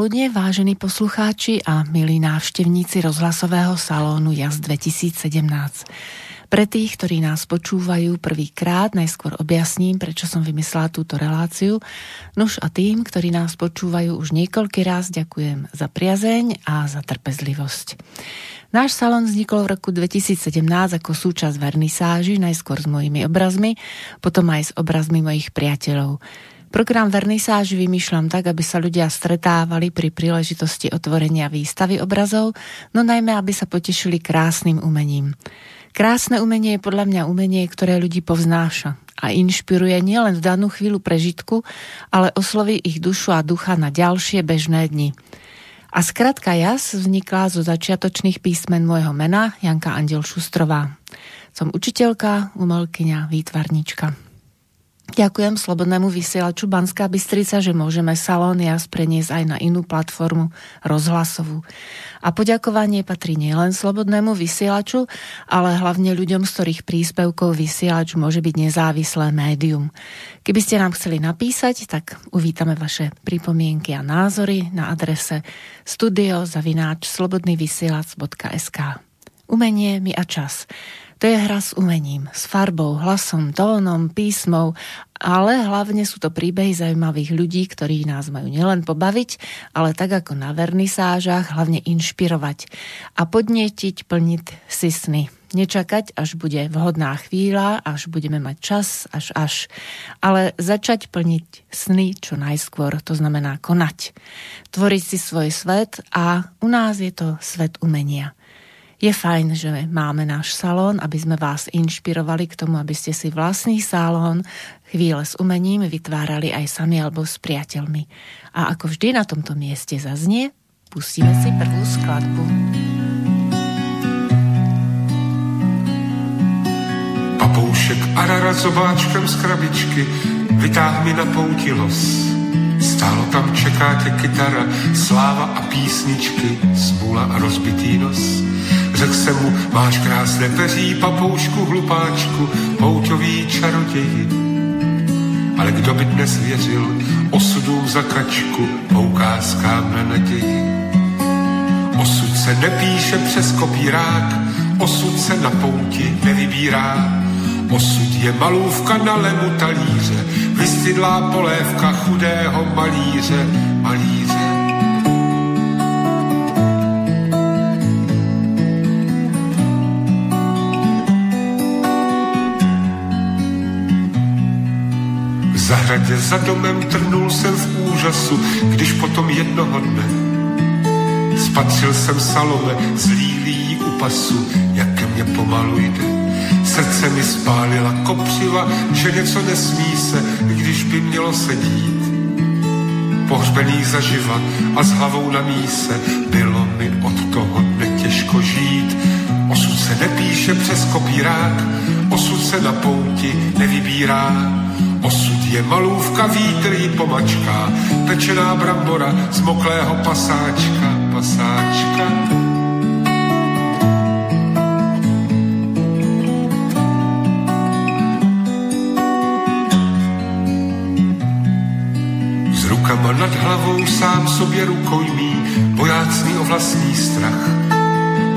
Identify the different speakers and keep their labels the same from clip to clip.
Speaker 1: Dobré predpoludne, vážení poslucháči a milí návštevníci rozhlasového salónu JAS 2017. Pre tých, ktorí nás počúvajú prvýkrát, najskôr objasním, prečo som vymyslela túto reláciu. Nuž a tým, ktorí nás počúvajú už niekoľký raz, ďakujem za priazeň a za trpezlivosť. Náš salón vznikol v roku 2017 ako súčasť vernisáži, najskôr s mojimi obrazmi, potom aj s obrazmi mojich priateľov. Program vernisáž vymýšľam tak, aby sa ľudia stretávali pri príležitosti otvorenia výstavy obrazov, no najmä, aby sa potešili krásnym umením. Krásne umenie je podľa mňa umenie, ktoré ľudí povznáša a inšpiruje nielen v danú chvíľu prežitku, ale osloví ich dušu a ducha na ďalšie bežné dni. A skratka JAS vznikla zo začiatočných písmen môjho mena Janka Andel Šustrová. Som učiteľka, umelkyňa, výtvarnička. Ďakujem Slobodnému vysielaču Banská Bystrica, že môžeme Salón Jas preniesť aj na inú platformu rozhlasovú. A poďakovanie patrí nielen Slobodnému vysielaču, ale hlavne ľuďom, z ktorých príspevkov vysielač môže byť nezávislé médium. Keby ste nám chceli napísať, tak uvítame vaše pripomienky a názory na adrese studiozavináč slobodnyvysielac.sk Umenie mi a čas. To je hra s umením, s farbou, hlasom, tónom, písmou, ale hlavne sú to príbehy zaujímavých ľudí, ktorí nás majú nielen pobaviť, ale tak ako na vernisážach, hlavne inšpirovať a podnietiť, plniť si sny. Nečakať, až bude vhodná chvíľa, až budeme mať čas, až až. Ale začať plniť sny čo najskôr, to znamená konať. Tvoriť si svoj svet a u nás je to svet umenia. Je fajn, že máme náš salón, aby sme vás inšpirovali k tomu, aby ste si vlastný salón chvíle s umením vytvárali aj sami alebo s priateľmi. A ako vždy na tomto mieste zaznie, pustíme si prvú skladbu.
Speaker 2: Papoušek Arara s obáčkem z krabičky vytáh mi na pouti los. Stálo tam čeká kytara, sláva a písničky, smula a rozbitý nos. Řekl jsem mu, máš krásné peří, papoušku, hlupáčku, pouťový čaroději. Ale kdo by dnes věřil osudům za kačku, poukázkám na naději. Osud se nepíše přes kopírák, osud se na pouti nevybírá. Osud je malůvka na lemu talíře, vystydlá polévka chudého malíře, malíře. Zahradě za domem trnul jsem v úžasu, když potom jednoho dne spatřil jsem Salome z lílí u pasu, jak ke mně pomalu jde. Srdce mi spálila kopřiva, že něco nesmí se, když by mělo se dít. Pohřbený zaživa a s hlavou na míse, bylo mi od toho dne těžko žít. Osud se nepíše přes kopírák, osud se na pouti nevybírá Osud je malůvka, vítr jí pomačká, pečená brambora z moklého pasáčka, pasáčka. S rukama nad hlavou sám sobě rukojmí, bojácný o vlastní strach.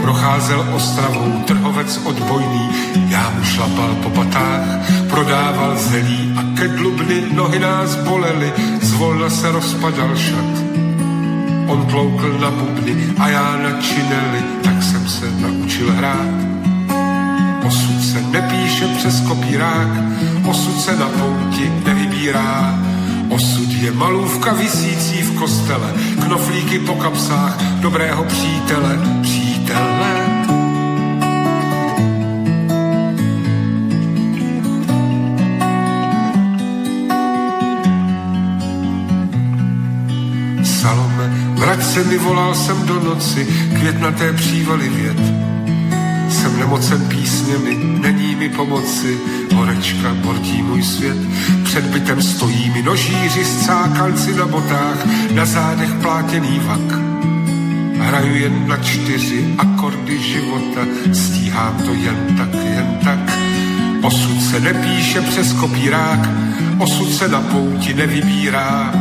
Speaker 2: Procházel Ostravou trhovec odbojný, já mu šlapal po patách, prodával zelí a ke dlubny nohy nás bolely, zvolna se rozpadal šat. On tloukl na bubny a já na činely, tak jsem se naučil hrát. Osud se nepíše přes kopírák, osud se na pouti nevybírá. Osud je malůvka vysící v kostele, knoflíky po kapsách dobrého přítele, přítele. Vrať se mi, volal jsem do noci, květnaté přívaly věd. Jsem nemocen písněmi, není mi pomoci, horečka bortí můj svět. Před bytem stojí mi nožíři, scákalci na botách, na zádech plátěný vak. Hraju jen na čtyři akordy života, stíhám to jen tak, jen tak. Osud se nepíše přes kopírák, osud se na pouti nevybírá,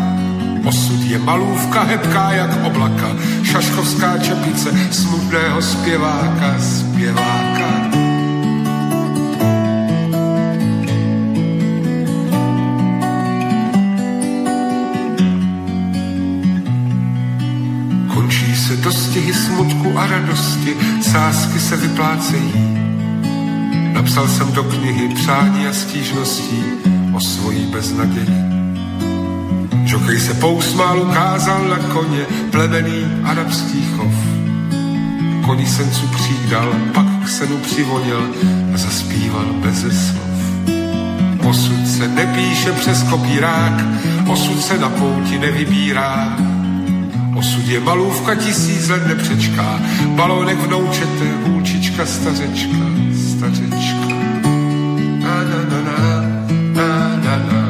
Speaker 2: Osud je malůvka, hebká jak oblaka, šaškovská čepice smutného zpěváka, zpěváka. Se dostihy smutku a radosti, sásky se vyplácejí. Napsal jsem do knihy přání a stížností o svojí beznaději. Žokej se pousmál, ukázal na koně plemený arabský chov. Koní sencu přidal, pak k senu přivonil a zaspíval bez slov. Osud se nepíše přes kopírák, osud se na pouti nevybírá. Osud je malůvka tisíc let nepřečká, balónek vnoučete, hůlčička, stařečka, stařečka. Na, na, na, na, na, na, na.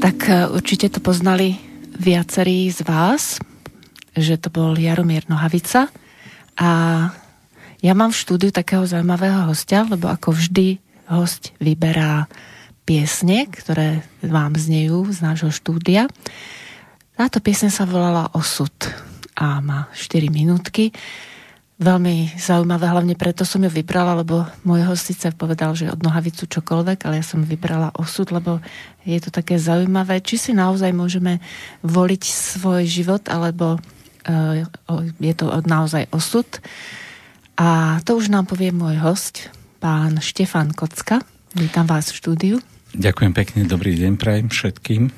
Speaker 1: Tak určite to poznali viacerí z vás, že to bol Jaromír Nohavica a ja mám v štúdiu takého zaujímavého hostia, lebo ako vždy host vyberá piesne, ktoré vám znejú z nášho štúdia. Táto piesne sa volala Osud a má 4 minútky veľmi zaujímavé, hlavne preto som ju vybrala, lebo môj host síce povedal, že od nohavicu čokoľvek, ale ja som vybrala osud, lebo je to také zaujímavé, či si naozaj môžeme voliť svoj život, alebo uh, je to naozaj osud. A to už nám povie môj host, pán Štefan Kocka. Vítam vás v štúdiu.
Speaker 3: Ďakujem pekne, dobrý deň prajem všetkým.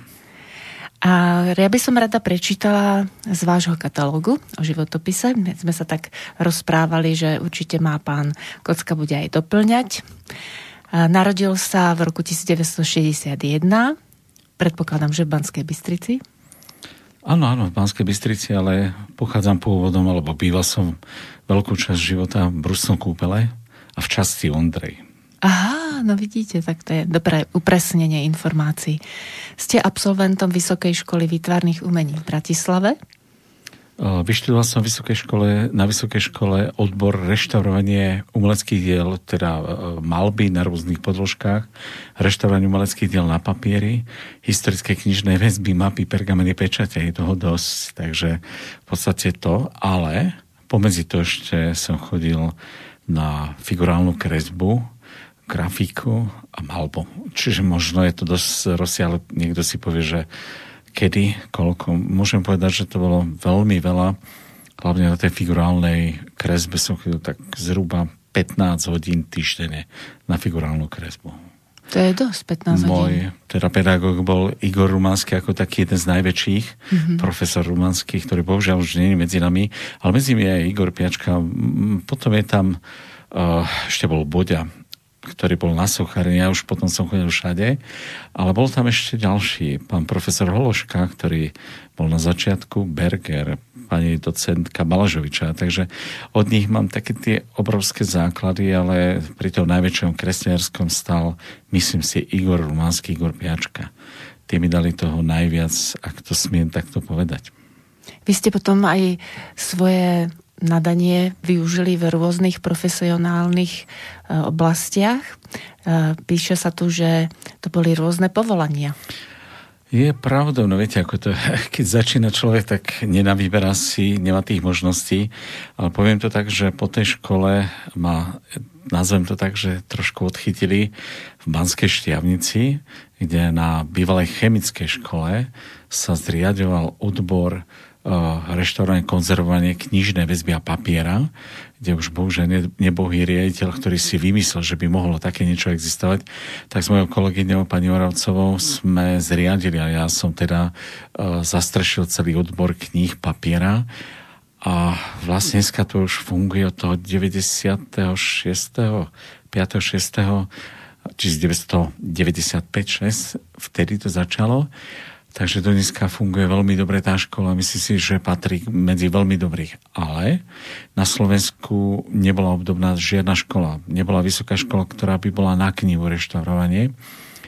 Speaker 1: A ja by som rada prečítala z vášho katalógu o životopise. My sme sa tak rozprávali, že určite má pán Kocka bude aj doplňať. Narodil sa v roku 1961, predpokladám, že v Banskej Bystrici.
Speaker 3: Áno, áno, v Banskej Bystrici, ale pochádzam pôvodom, alebo býval som veľkú časť života v Brusnom kúpele a v časti Ondrej.
Speaker 1: Aha, no vidíte, tak to je dobré upresnenie informácií. Ste absolventom Vysokej školy výtvarných umení v Bratislave?
Speaker 3: Vyštudoval som vysokej škole, na Vysokej škole odbor reštaurovanie umeleckých diel, teda malby na rôznych podložkách, reštaurovanie umeleckých diel na papieri, historické knižné väzby, mapy, pergameny, pečate, je toho dosť, takže v podstate to, ale pomedzi to ešte som chodil na figurálnu kresbu, grafiku a malbu. Čiže možno je to dosť rozsiahle. Niekto si povie, že kedy, koľko. Môžem povedať, že to bolo veľmi veľa. Hlavne na tej figurálnej kresbe som chodil tak zhruba 15 hodín týždenne na figurálnu kresbu.
Speaker 1: To je dosť, 15 hodín.
Speaker 3: Môj teda pedagóg bol Igor Rumanský ako taký jeden z najväčších, mm-hmm. profesor Rumanský, ktorý bohužiaľ už nie je medzi nami, ale medzi nimi je Igor Piačka. Potom je tam, uh, ešte bol Boďa, ktorý bol na Sochárine, ja už potom som chodil všade, ale bol tam ešte ďalší, pán profesor Hološka, ktorý bol na začiatku, Berger, pani docentka Balažoviča, takže od nich mám také tie obrovské základy, ale pri tom najväčšom kresťanskom stal, myslím si, Igor Rumánsky, Igor Piačka. Tie mi dali toho najviac, ak to smiem takto povedať.
Speaker 1: Vy ste potom aj svoje nadanie využili v rôznych profesionálnych e, oblastiach. E, píše sa tu, že to boli rôzne povolania.
Speaker 3: Je pravdou, no viete, ako to, keď začína človek, tak nenavýberá si, nemá tých možností, ale poviem to tak, že po tej škole ma, nazvem to tak, že trošku odchytili v Banskej Štiavnici, kde na bývalej chemickej škole sa zriadoval odbor reštaurovanie, konzervovanie knižné väzby a papiera, kde už bohužiaľ nebohý riaditeľ, ktorý si vymyslel, že by mohlo také niečo existovať, tak s mojou kolegyňou pani Oravcovou sme zriadili a ja som teda uh, zastrešil celý odbor kníh papiera a vlastne dneska to už funguje od toho 96. 5. 6. 1995-6, vtedy to začalo Takže do dneska funguje veľmi dobre tá škola. Myslím si, že patrí medzi veľmi dobrých. Ale na Slovensku nebola obdobná žiadna škola. Nebola vysoká škola, ktorá by bola na knihu reštaurovanie.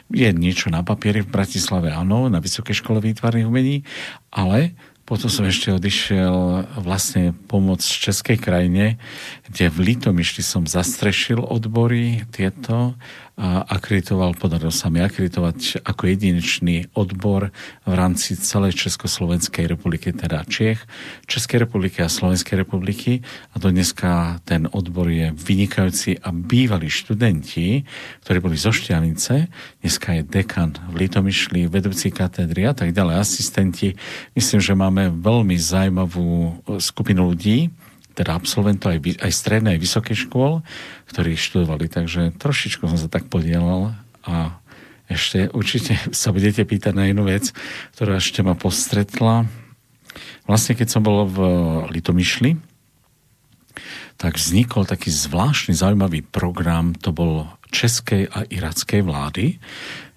Speaker 3: Je niečo na papieri v Bratislave, áno, na Vysokej škole výtvarných umení, ale potom som ešte odišiel vlastne pomoc v Českej krajine, kde v Litomyšli som zastrešil odbory tieto a akreditoval, podarilo sa mi akreditovať ako jedinečný odbor v rámci celej Československej republiky, teda Čiech, Českej republiky a Slovenskej republiky. A do dneska ten odbor je vynikajúci a bývalí študenti, ktorí boli zo Šťavnice, dneska je dekan v Litomyšli, vedúci katedry a tak ďalej, asistenti. Myslím, že máme veľmi zaujímavú skupinu ľudí, teda absolventov aj, aj strednej, aj vysokej škôl, ktorí študovali, takže trošičku som sa tak podielal a ešte určite sa budete pýtať na jednu vec, ktorá ešte ma postretla. Vlastne keď som bol v Litomyšli, tak vznikol taký zvláštny zaujímavý program, to bol českej a irackej vlády,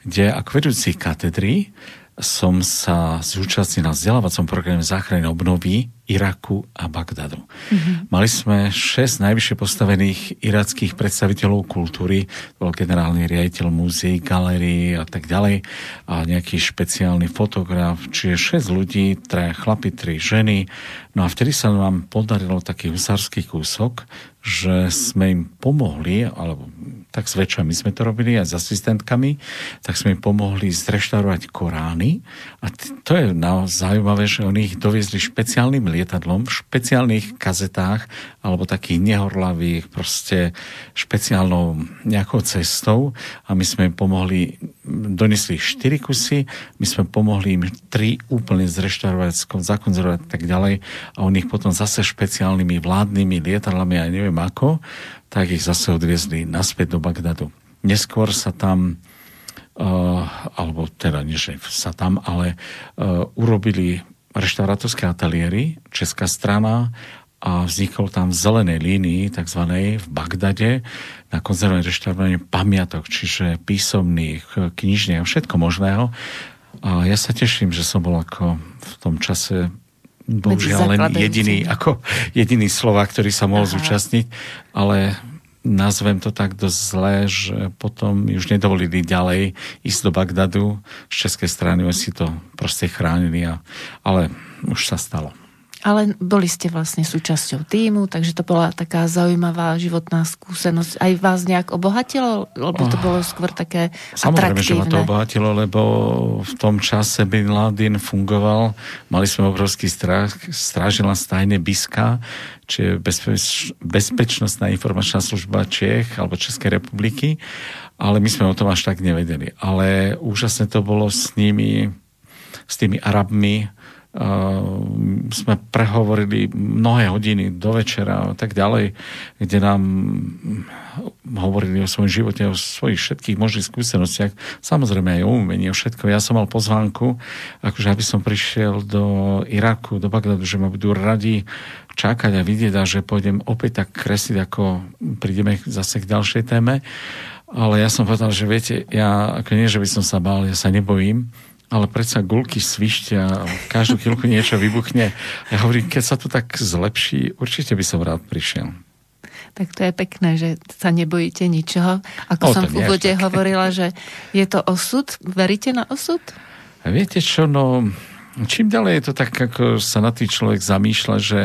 Speaker 3: kde ako vedúci katedry som sa zúčastnil na vzdelávacom programe záchrany obnovy Iraku a Bagdadu. Mm-hmm. Mali sme šesť najvyššie postavených irackých predstaviteľov kultúry, bol generálny riaditeľ múzeí, galérií a tak ďalej a nejaký špeciálny fotograf, čiže šesť ľudí, traja chlapi, tri ženy. No a vtedy sa nám podarilo taký husársky kúsok, že sme im pomohli, alebo tak zväčša my sme to robili aj s asistentkami, tak sme im pomohli zreštaurovať Korány a to je naozaj zaujímavé, že oni ich doviezli špeciálnym lietadlom, v špeciálnych kazetách alebo takých nehorlavých, proste špeciálnou nejakou cestou a my sme pomohli, donesli štyri kusy, my sme pomohli im tri úplne zreštaurovať, zakonzervovať tak ďalej a oni ich potom zase špeciálnymi vládnymi lietadlami, aj neviem ako, tak ich zase odviezli naspäť do Bagdadu. Neskôr sa tam Uh, alebo teda nie, že sa tam, ale uh, urobili reštaurátorské ateliéry, česká strana a vznikol tam v zelenej línii, tzv. v Bagdade, na konzervované reštaurovanie pamiatok, čiže písomných, knižných a všetko možného. A ja sa teším, že som bol ako v tom čase bohužiaľ len jediný, ako jediný slova, ktorý sa mohol Aha. zúčastniť, ale nazvem to tak dosť zlé, že potom už nedovolili ďalej ísť do Bagdadu. Z českej strany oni si to proste chránili, a, ale už sa stalo.
Speaker 1: Ale boli ste vlastne súčasťou týmu, takže to bola taká zaujímavá životná skúsenosť. Aj vás nejak obohatilo? Lebo to bolo skôr také
Speaker 3: Samozrejme, atraktívne. že ma to obohatilo, lebo v tom čase Bin Laden fungoval. Mali sme obrovský strach. Strážila stajne BISKA, bezpeč, Bezpečnostná informačná služba Čech alebo Českej republiky. Ale my sme o tom až tak nevedeli. Ale úžasne to bolo s nimi, s tými Arabmi, sme prehovorili mnohé hodiny do večera a tak ďalej, kde nám hovorili o svojom živote, o svojich všetkých možných skúsenostiach, samozrejme aj o umení, o všetko. Ja som mal pozvánku, akože aby som prišiel do Iraku, do Bagdadu, že ma budú radi čakať a vidieť a že pôjdem opäť tak kresliť, ako prídeme zase k ďalšej téme. Ale ja som povedal, že viete, ja ako nie, že by som sa bál, ja sa nebojím, ale predsa gulky svišťa, každú chvíľku niečo vybuchne. Ja hovorím, keď sa to tak zlepší, určite by som rád prišiel.
Speaker 1: Tak to je pekné, že sa nebojíte ničoho. Ako o, som v úvode hovorila, že je to osud. Veríte na osud?
Speaker 3: A viete čo, no čím ďalej je to tak, ako sa na tým človek zamýšľa, že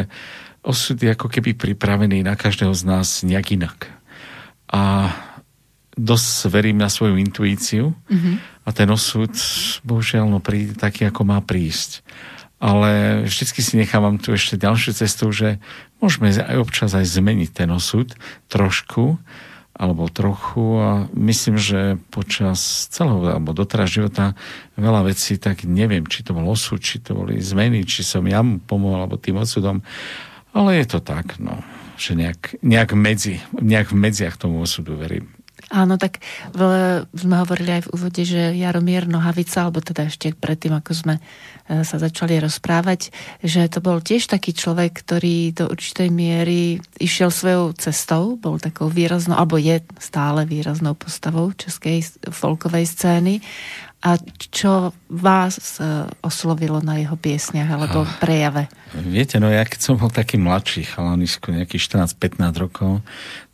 Speaker 3: osud je ako keby pripravený na každého z nás nejak inak. A dosť verím na svoju intuíciu mm-hmm. A ten osud bohužiaľ no, príde taký, ako má prísť. Ale vždycky si nechávam tu ešte ďalšiu cestu, že môžeme aj občas aj zmeniť ten osud trošku, alebo trochu a myslím, že počas celého alebo doteraz života veľa vecí, tak neviem, či to bol osud, či to boli zmeny, či som ja mu pomohol, alebo tým osudom, ale je to tak, no, že nejak, nejak, medzi, nejak v medziach tomu osudu verím.
Speaker 1: Áno, tak v, sme hovorili aj v úvode, že Jaromír Nohavica, alebo teda ešte predtým, ako sme e, sa začali rozprávať, že to bol tiež taký človek, ktorý do určitej miery išiel svojou cestou, bol takou výraznou, alebo je stále výraznou postavou českej folkovej scény. A čo vás e, oslovilo na jeho piesniach alebo prejave?
Speaker 3: Viete, no ja keď som bol taký mladší chalanisko, nejakých 14-15 rokov,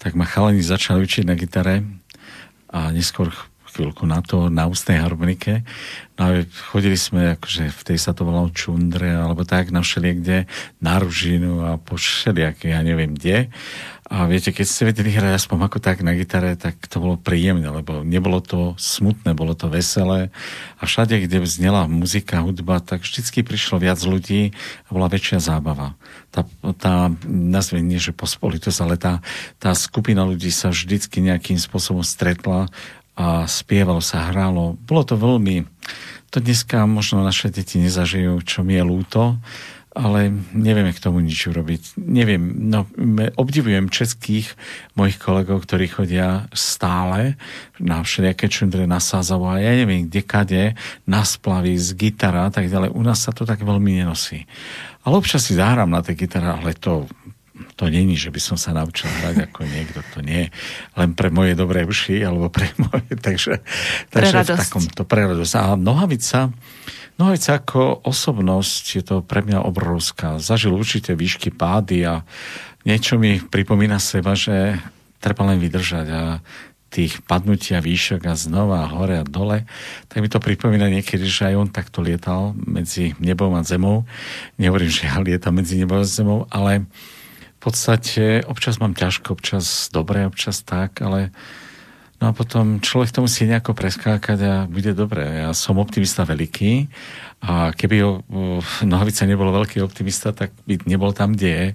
Speaker 3: tak ma chalani začali učiť na gitare a neskôr chvíľku na to, na ústnej harmonike. No a chodili sme, akože v tej sa to volalo čundre, alebo tak, na všeliekde, na ružinu a po všelijaké, ja neviem kde. A viete, keď ste vedeli hrať aspoň ako tak na gitare, tak to bolo príjemné, lebo nebolo to smutné, bolo to veselé. A všade, kde vznela muzika, hudba, tak vždycky prišlo viac ľudí a bola väčšia zábava. Tá, tá nazvem nie, že pospolitosť, ale tá, tá skupina ľudí sa vždycky nejakým spôsobom stretla a spievalo sa, hrálo. Bolo to veľmi... To dneska možno naše deti nezažijú, čo mi je lúto, ale nevieme k tomu nič urobiť. Neviem, no obdivujem českých mojich kolegov, ktorí chodia stále na všelijaké čundre na Sázovo a ja neviem, kde kade, na splavy, z gitara a tak ďalej. U nás sa to tak veľmi nenosí. Ale občas si zahrám na tej gitare, ale to to není, že by som sa naučil hrať ako niekto, to nie. Len pre moje dobré uši, alebo pre moje, takže, takže
Speaker 1: pre radosť.
Speaker 3: v takomto pre radosť. A nohavica, No aj ako osobnosť je to pre mňa obrovská. Zažil určite výšky pády a niečo mi pripomína seba, že treba len vydržať a tých padnutí a výšok a znova hore a dole, tak mi to pripomína niekedy, že aj on takto lietal medzi nebom a zemou. Nehovorím, že ja lietam medzi nebom a zemou, ale v podstate občas mám ťažko, občas dobre, občas tak, ale No a potom človek to musí nejako preskákať a bude dobre. Ja som optimista veľký a keby ho Nohavica nebol veľký optimista, tak by nebol tam, kde je.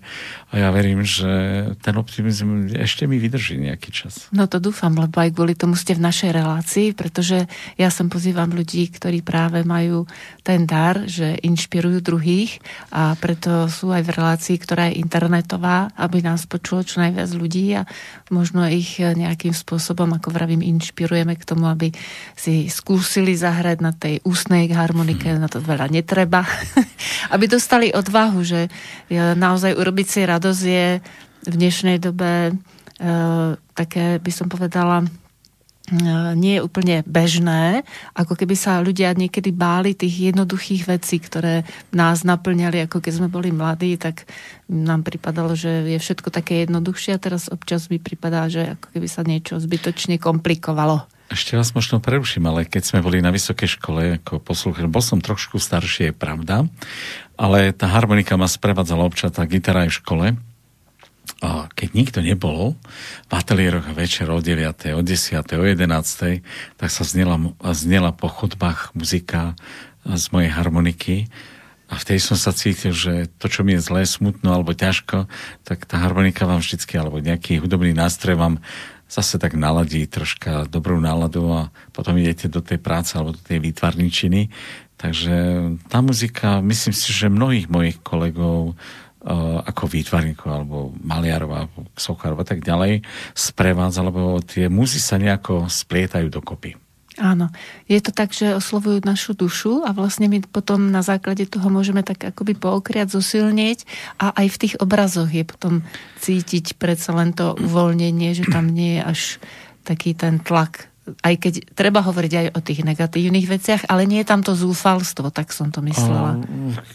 Speaker 3: A ja verím, že ten optimizm ešte mi vydrží nejaký čas.
Speaker 1: No to dúfam, lebo aj kvôli tomu ste v našej relácii, pretože ja sem pozývam ľudí, ktorí práve majú ten dar, že inšpirujú druhých a preto sú aj v relácii, ktorá je internetová, aby nás počulo čo najviac ľudí a možno ich nejakým spôsobom, ako vravím, inšpirujeme k tomu, aby si skúsili zahrať na tej ústnej harmonike, hmm. na veľa netreba, aby dostali odvahu, že naozaj urobiť si radosť je v dnešnej dobe e, také, by som povedala, e, nie je úplne bežné, ako keby sa ľudia niekedy báli tých jednoduchých vecí, ktoré nás naplňali, ako keď sme boli mladí, tak nám pripadalo, že je všetko také jednoduchšie a teraz občas mi pripadá, že ako keby sa niečo zbytočne komplikovalo.
Speaker 3: Ešte vás možno preruším, ale keď sme boli na vysokej škole ako posluchač, bol som trošku starší, je pravda, ale tá harmonika ma sprevádzala občas, tá gitara aj v škole. A keď nikto nebol v ateliéroch večer o 9., o 10., o 11., tak sa znela, znela po chodbách muzika z mojej harmoniky a vtedy som sa cítil, že to, čo mi je zlé, smutno alebo ťažko, tak tá harmonika vám vždycky, alebo nejaký hudobný nástroj vám zase tak naladí troška dobrú náladu a potom idete do tej práce alebo do tej výtvarničiny. Takže tá muzika, myslím si, že mnohých mojich kolegov uh, ako výtvarníkov alebo maliarov alebo sochárov a tak ďalej sprevádza, lebo tie muzy sa nejako splietajú dokopy.
Speaker 1: Áno, je to tak, že oslovujú našu dušu a vlastne my potom na základe toho môžeme tak akoby pookriať, zosilnieť a aj v tých obrazoch je potom cítiť predsa len to uvoľnenie, že tam nie je až taký ten tlak aj keď treba hovoriť aj o tých negatívnych veciach, ale nie je tam to zúfalstvo, tak som to myslela.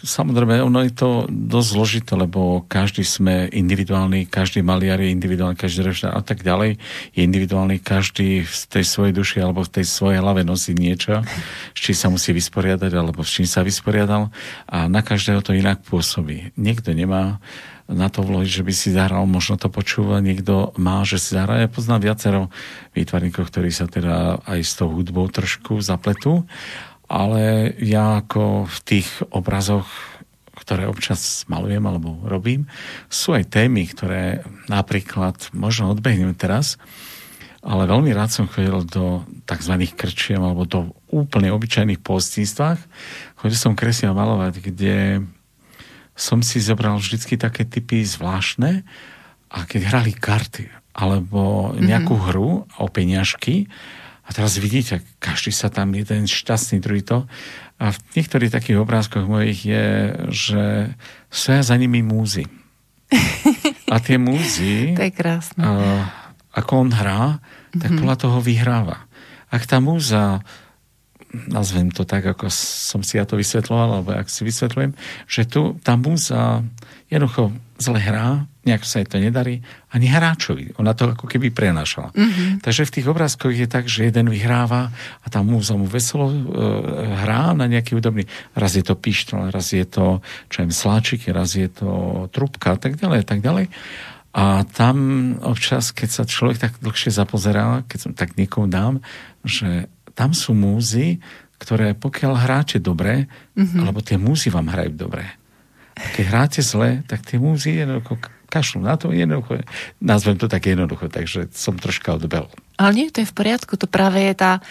Speaker 3: Samozrejme, ono je to dosť zložité, lebo každý sme individuálny, každý maliar je individuálny, každý režisár a tak ďalej je individuálny, každý v tej svojej duši alebo v tej svojej hlave nosí niečo, s čím sa musí vysporiadať alebo s čím sa vysporiadal a na každého to inak pôsobí. Niekto nemá na to vložiť, že by si zahral, možno to počúva, niekto má, že si zahra. Ja poznám viacero výtvarníkov, ktorí sa teda aj s tou hudbou trošku zapletú, ale ja ako v tých obrazoch ktoré občas malujem alebo robím, sú aj témy, ktoré napríklad možno odbehnem teraz, ale veľmi rád som chodil do tzv. krčiem alebo do úplne obyčajných postínstvách. Chodil som kresliť a malovať, kde som si zobral vždycky také typy zvláštne a keď hrali karty alebo nejakú mm-hmm. hru o peňažky a teraz vidíte, každý sa tam jeden šťastný, druhý to a v niektorých takých obrázkoch mojich je, že stoja za nimi múzy. A tie múzy,
Speaker 1: to je krásne.
Speaker 3: Uh, ako on hrá, tak mm-hmm. podľa toho vyhráva. Ak tá múza nazvem to tak, ako som si ja to vysvetloval, alebo ak si vysvetľujem, že tu tá muza jednoducho zle hrá, nejak sa jej to nedarí, ani hráčovi. Ona to ako keby prenašala. Mm-hmm. Takže v tých obrázkoch je tak, že jeden vyhráva a tá múza mu veselo e, hrá na nejaký údobný. Raz je to pištol, raz je to čo viem, sláčiky, raz je to trubka a tak ďalej, a tak ďalej. A tam občas, keď sa človek tak dlhšie zapozerá, keď som tak niekomu dám, že tam sú múzy, ktoré pokiaľ hráte dobre, mm-hmm. alebo tie múzy vám hrajú dobre. A keď hráte zle, tak tie múzy jednoducho kašľú na to jednoducho. Nazvem to tak jednoducho, takže som troška odbel.
Speaker 1: Ale nie, to je v poriadku. To práve je tá e,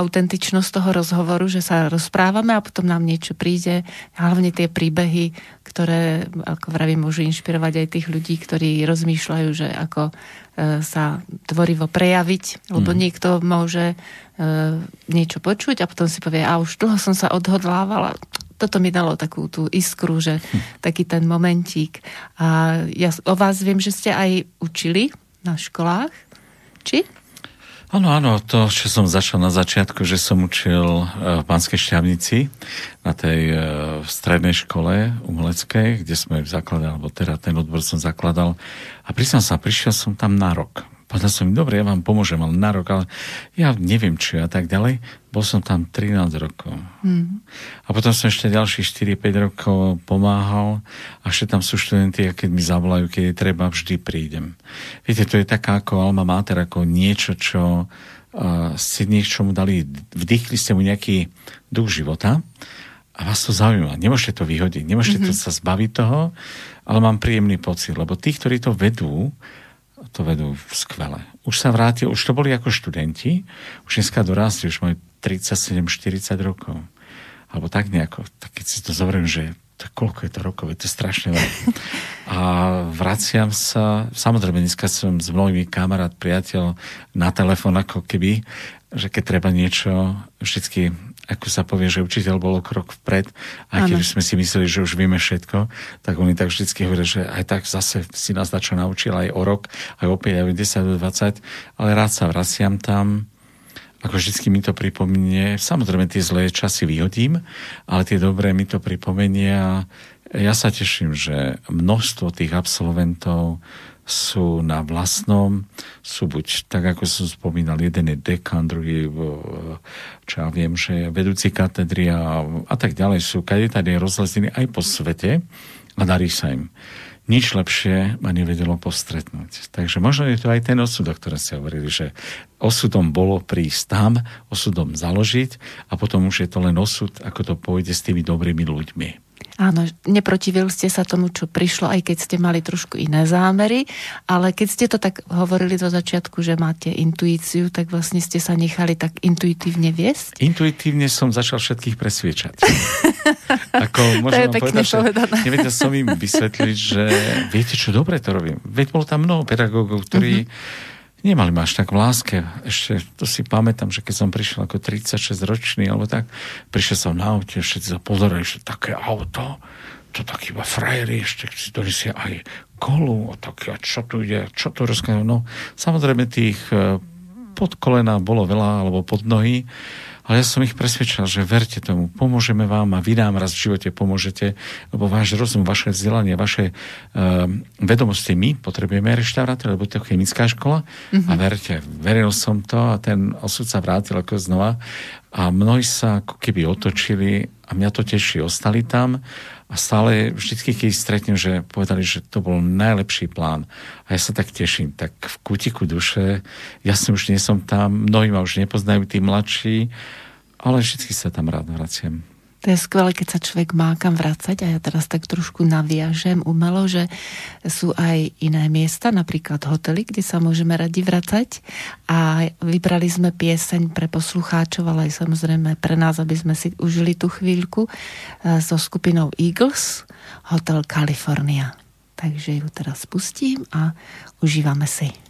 Speaker 1: autentičnosť toho rozhovoru, že sa rozprávame a potom nám niečo príde. Hlavne tie príbehy, ktoré, ako vravím, môžu inšpirovať aj tých ľudí, ktorí rozmýšľajú, že ako e, sa tvorivo prejaviť, lebo mm. niekto môže niečo počuť a potom si povie, a už dlho som sa odhodlávala, toto mi dalo takú tú iskru, že hm. taký ten momentík. A ja o vás viem, že ste aj učili na školách. Či?
Speaker 3: Áno, áno, to, čo som začal na začiatku, že som učil e, v Banskej šťavnici na tej e, strednej škole umeleckej, kde sme zakladali, alebo teda ten odbor som zakladal. A priznám sa, prišiel som tam na rok. Povedal som im, dobre, ja vám pomôžem, ale na rok, ale ja neviem, čo a tak ďalej. Bol som tam 13 rokov. Mm. A potom som ešte ďalších 4-5 rokov pomáhal a ešte tam sú študenti a keď mi zavolajú, keď je treba, vždy prídem. Viete, to je taká ako alma mater, ako niečo, čo uh, ste niečomu dali, vdýchli ste mu nejaký duch života a vás to zaujíma. Nemôžete to vyhodiť, nemôžete mm-hmm. to sa zbaviť toho, ale mám príjemný pocit, lebo tí, ktorí to vedú, to vedú skvele. Už sa vrátil, už to boli ako študenti, už dneska dorástli, už majú 37-40 rokov. Alebo tak nejako. Tak keď si to zoberiem, že to, koľko je to rokov, je to strašne veľa. A vraciam sa, samozrejme dneska som s mnohými kamarát, priateľ na telefón ako keby, že keď treba niečo, vždycky ako sa povie, že učiteľ bol krok vpred, a keď sme si mysleli, že už vieme všetko, tak oni tak vždycky hovoria, že aj tak zase si nás dačo naučil aj o rok, aj o 5, aj o 10, 20, ale rád sa vraciam tam, ako vždycky mi to pripomenie, samozrejme tie zlé časy vyhodím, ale tie dobré mi to pripomenie a ja sa teším, že množstvo tých absolventov sú na vlastnom, sú buď, tak ako som spomínal, jeden je dekan, druhý, čo ja viem, že vedúci katedry a, a tak ďalej, sú kade tady rozlezení aj po svete a darí sa im. Nič lepšie ma nevedelo postretnúť. Takže možno je to aj ten osud, o ktorom ste hovorili, že osudom bolo prísť tam, osudom založiť a potom už je to len osud, ako to pôjde s tými dobrými ľuďmi.
Speaker 1: Áno, neprotivil ste sa tomu, čo prišlo, aj keď ste mali trošku iné zámery, ale keď ste to tak hovorili do začiatku, že máte intuíciu, tak vlastne ste sa nechali tak intuitívne viesť?
Speaker 3: Intuitívne som začal všetkých presviečať.
Speaker 1: Ako, to je pekne povedať, povedané.
Speaker 3: Nevedel som im vysvetliť, že viete, čo dobre to robím. Veď bolo tam mnoho pedagógov, ktorí uh-huh nemali ma až tak v láske. Ešte to si pamätám, že keď som prišiel ako 36 ročný, alebo tak, prišiel som na aute, všetci sa pozerali, že také auto, to tak iba frajeri, ešte si donesie aj kolu, a tak a čo tu ide, čo tu rozkazujú. No, samozrejme tých eh, pod kolena bolo veľa, alebo pod nohy, ale ja som ich presvedčal, že verte tomu, pomôžeme vám a vy nám raz v živote pomôžete, lebo váš rozum, vaše vzdelanie, vaše uh, vedomosti my potrebujeme reštaurátor, lebo to je chemická škola mm-hmm. a mhm. verte, veril som to a ten osud sa vrátil ako znova a mnohí sa ako keby otočili a mňa to teší, ostali tam a stále vždy, keď ich stretnem, že povedali, že to bol najlepší plán. A ja sa tak teším, tak v kutiku duše, ja som už nie som tam, mnohí ma už nepoznajú, tí mladší, ale vždy sa tam rád vraciam.
Speaker 1: To je skvelé, keď sa človek má kam vracať a ja teraz tak trošku naviažem umelo, že sú aj iné miesta, napríklad hotely, kde sa môžeme radi vracať a vybrali sme pieseň pre poslucháčov, ale aj samozrejme pre nás, aby sme si užili tú chvíľku e, so skupinou Eagles, Hotel California. Takže ju teraz pustím a užívame si.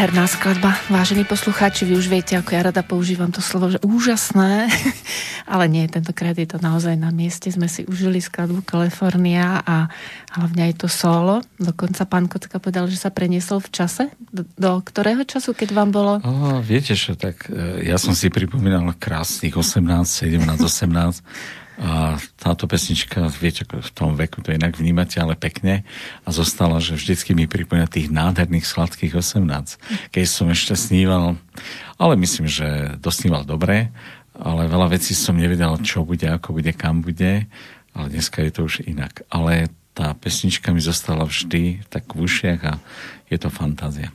Speaker 1: Nádherná skladba. Vážení poslucháči, vy už viete, ako ja rada používam to slovo, že úžasné. Ale nie, tentokrát je to naozaj na mieste. Sme si užili skladbu Kalifornia a hlavne aj to solo. Dokonca pán Kocka povedal, že sa preniesol v čase. Do, do ktorého času, keď vám bolo?
Speaker 3: O, viete čo, tak e, ja som si pripomínal krásnych 18, 17, 18 a táto pesnička, viete, v tom veku to inak vnímate, ale pekne a zostala, že vždycky mi pripomína tých nádherných sladkých 18, keď som ešte sníval, ale myslím, že dosníval dobre, ale veľa vecí som nevedel, čo bude, ako bude, kam bude, ale dneska je to už inak. Ale tá pesnička mi zostala vždy tak v ušiach a je to fantázia.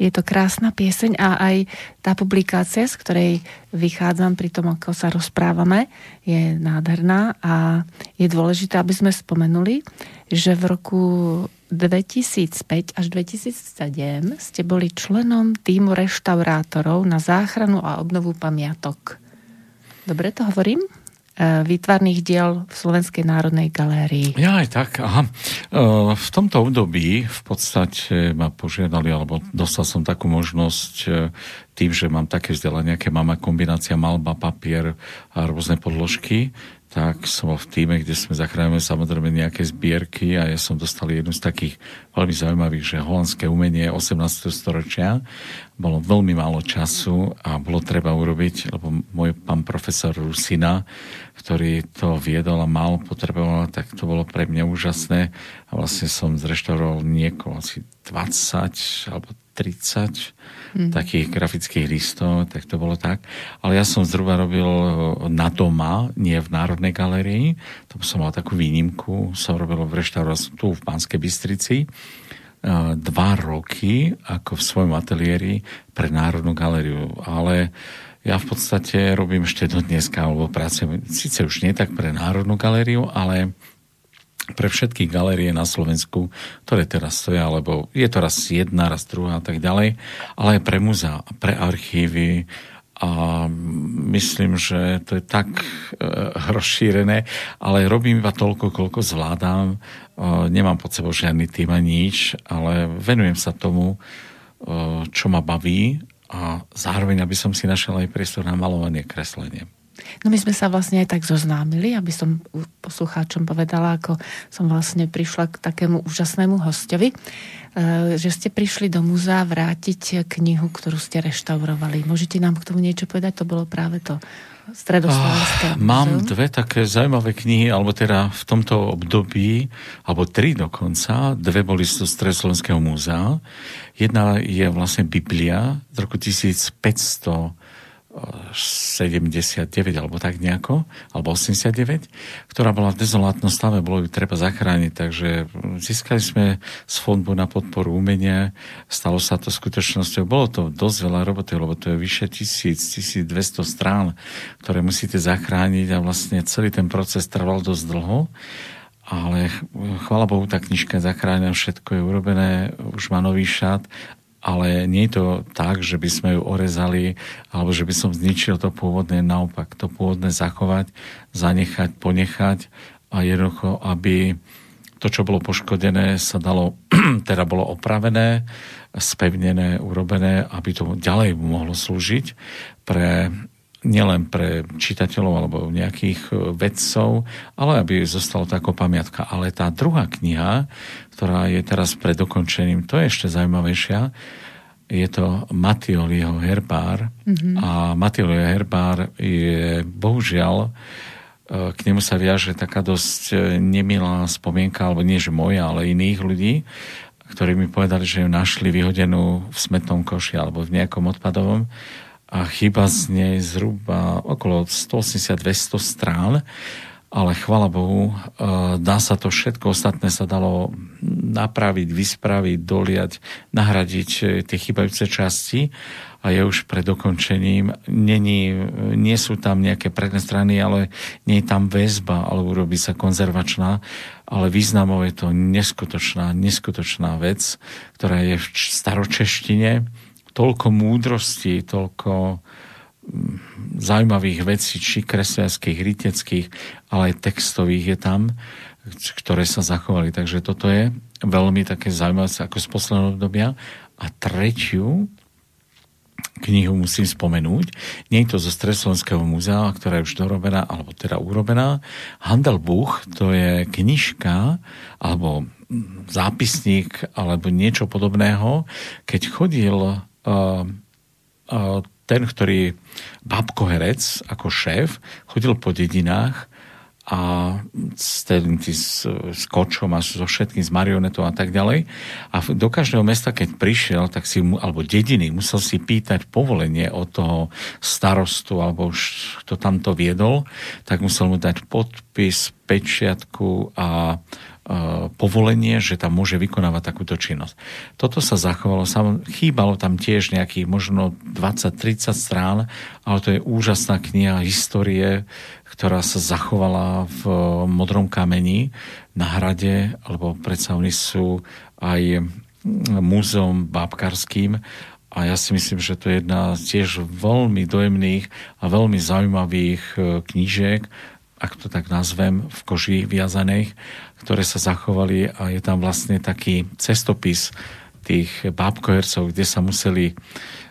Speaker 1: Je to krásna pieseň a aj tá publikácia, z ktorej vychádzam pri tom, ako sa rozprávame, je nádherná a je dôležité, aby sme spomenuli, že v roku 2005 až 2007 ste boli členom týmu reštaurátorov na záchranu a obnovu pamiatok. Dobre to hovorím? E, výtvarných diel v Slovenskej národnej galérii.
Speaker 3: Ja aj tak, aha. E, v tomto období v podstate ma požiadali, alebo dostal som takú možnosť e, tým, že mám také vzdelanie, aké mám kombinácia malba, papier a rôzne podložky, tak som bol v týme, kde sme zachránili samozrejme nejaké zbierky a ja som dostal jednu z takých veľmi zaujímavých, že holandské umenie 18. storočia. Bolo veľmi málo času a bolo treba urobiť, lebo môj pán profesor Rusina, ktorý to viedol a mal, potreboval, tak to bolo pre mňa úžasné a vlastne som zreštauroval niekoho asi 20 alebo 30 mm. takých grafických listov, tak to bolo tak. Ale ja som zhruba robil na doma, nie v Národnej galerii. To som mal takú výnimku. Som robil v reštaurácii tu v Pánskej Bystrici dva roky ako v svojom ateliéri pre Národnú galériu. Ale ja v podstate robím ešte do dneska, alebo pracujem, síce už nie tak pre Národnú galériu, ale pre všetky galérie na Slovensku, ktoré teraz stoja, alebo je to raz jedna, raz druhá a tak ďalej, ale aj pre muzea, pre archívy a myslím, že to je tak e, rozšírené, ale robím iba toľko, koľko zvládam. E, nemám pod sebou žiadny tým a nič, ale venujem sa tomu, e, čo ma baví a zároveň, aby som si našiel aj priestor na malovanie, kreslenie.
Speaker 1: No my sme sa vlastne aj tak zoznámili, aby som poslucháčom povedala, ako som vlastne prišla k takému úžasnému hostovi, e, že ste prišli do múzea vrátiť knihu, ktorú ste reštaurovali. Môžete nám k tomu niečo povedať? To bolo práve to stredoslovenské.
Speaker 3: Oh, mám dve také zaujímavé knihy, alebo teda v tomto období, alebo tri dokonca, dve boli z Stredoslovenského múzea. Jedna je vlastne Biblia z roku 1500 79 alebo tak nejako, alebo 89, ktorá bola v dezolátnom stave, bolo ju treba zachrániť, takže získali sme z fondu na podporu umenia, stalo sa to skutočnosťou, bolo to dosť veľa roboty, lebo to je vyše 1000, 1200 strán, ktoré musíte zachrániť a vlastne celý ten proces trval dosť dlho. Ale chvála Bohu, tá knižka je zachránená, všetko je urobené, už má nový šat ale nie je to tak, že by sme ju orezali alebo že by som zničil to pôvodné, naopak to pôvodné zachovať, zanechať, ponechať a jednoducho, aby to, čo bolo poškodené, sa dalo, teda bolo opravené, spevnené, urobené, aby to ďalej mohlo slúžiť pre nielen pre čitateľov alebo nejakých e, vedcov, ale aby zostala to ako pamiatka. Ale tá druhá kniha, ktorá je teraz pred dokončením, to je ešte zaujímavejšia. Je to Matioliho herbár mm-hmm. a Matioliho herbár je bohužiaľ e, k nemu sa viaže taká dosť e, nemilá spomienka, alebo nie že moja, ale iných ľudí, ktorí mi povedali, že ju našli vyhodenú v smetnom koši alebo v nejakom odpadovom a chyba z nej zhruba okolo 180-200 strán, ale chvala Bohu, e, dá sa to všetko, ostatné sa dalo napraviť, vyspraviť, doliať, nahradiť e, tie chybajúce časti. A je už pred dokončením. Není, nie sú tam nejaké predné strany, ale nie je tam väzba, ale urobí sa konzervačná, ale významov je to neskutočná, neskutočná vec, ktorá je v staročeštine toľko múdrosti, toľko mm, zaujímavých vecí, či kresťanských, riteckých, ale aj textových je tam, ktoré sa zachovali. Takže toto je veľmi také zaujímavé ako z posledného obdobia. A tretiu knihu musím spomenúť. Nie je to zo Streslovenského múzea, ktorá je už dorobená, alebo teda urobená. Handelbuch, to je knižka, alebo zápisník, alebo niečo podobného. Keď chodil ten, ktorý babkoherec ako šéf, chodil po dedinách a s, tým, s, s kočom a so všetkým, s marionetou a tak ďalej. A do každého mesta, keď prišiel, tak si, alebo dediny, musel si pýtať povolenie od toho starostu, alebo už kto tam to viedol, tak musel mu dať podpis, pečiatku a povolenie, že tam môže vykonávať takúto činnosť. Toto sa zachovalo, sam, chýbalo tam tiež nejakých možno 20-30 strán, ale to je úžasná kniha histórie, ktorá sa zachovala v modrom kameni na hrade, lebo predsa oni sú aj múzeum bábkarským. A ja si myslím, že to je jedna z tiež veľmi dojemných a veľmi zaujímavých e, knížiek, ak to tak nazvem, v koži viazaných, ktoré sa zachovali a je tam vlastne taký cestopis tých bábkohercov, kde sa museli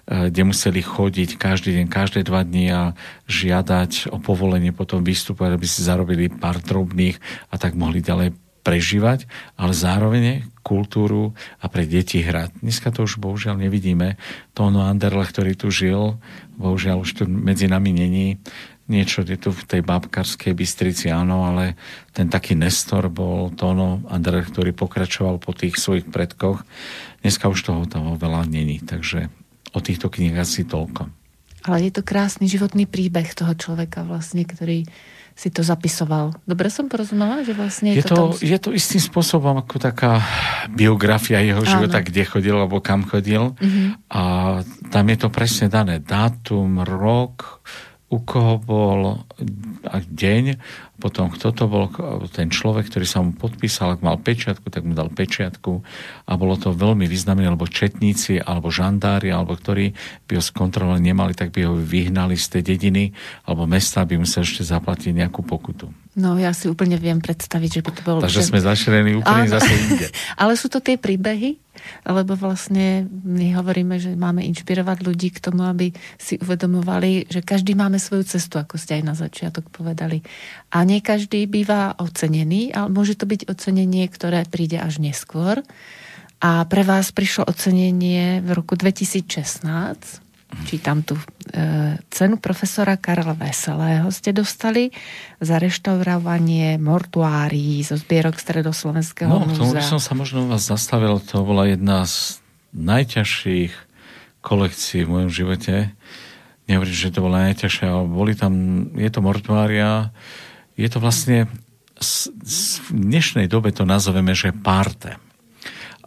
Speaker 3: Eh, kde museli chodiť každý deň, každé dva dní a žiadať o povolenie potom vystupovať, aby si zarobili pár drobných a tak mohli ďalej prežívať, ale zároveň kultúru a pre deti hrať. Dneska to už bohužiaľ nevidíme. Tóno Anderle, ktorý tu žil, bohužiaľ už tu medzi nami není. Niečo je tu v tej babkarskej Bystrici, áno, ale ten taký Nestor bol Tóno Anderle, ktorý pokračoval po tých svojich predkoch. Dneska už toho toho veľa není, takže o týchto knihách asi toľko.
Speaker 1: Ale je to krásny životný príbeh toho človeka vlastne, ktorý si to zapisoval. Dobre som porozumela, že vlastne
Speaker 3: je, je to, tam... je to istým spôsobom ako taká biografia jeho Áno. života, kde chodil alebo kam chodil. Mm-hmm. A tam je to presne dané. Dátum, rok, u koho bol deň, potom kto to bol ten človek, ktorý sa mu podpísal, ak mal pečiatku, tak mu dal pečiatku a bolo to veľmi významné, lebo četníci, alebo žandári, alebo ktorí by ho skontrolovali nemali, tak by ho vyhnali z tej dediny alebo mesta, aby musel ešte zaplatiť nejakú pokutu.
Speaker 1: No ja si úplne viem predstaviť, že by to bolo...
Speaker 3: Takže sme zašrení úplne Áno. zase inde.
Speaker 1: Ale sú to tie príbehy, lebo vlastne my hovoríme, že máme inšpirovať ľudí k tomu, aby si uvedomovali, že každý máme svoju cestu, ako ste aj na začiatok povedali. A nie každý býva ocenený, ale môže to byť ocenenie, ktoré príde až neskôr. A pre vás prišlo ocenenie v roku 2016 čítam tu, e, cenu profesora Karla Veselého ste dostali za reštaurovanie mortuárií zo zbierok Stredoslovenského
Speaker 3: no,
Speaker 1: múzea.
Speaker 3: No, by som sa možno vás zastavil, to bola jedna z najťažších kolekcií v mojom živote. Nehovorím, že to bola najťažšia, ale boli tam, je to mortuária, je to vlastne v dnešnej dobe to nazveme, že parte.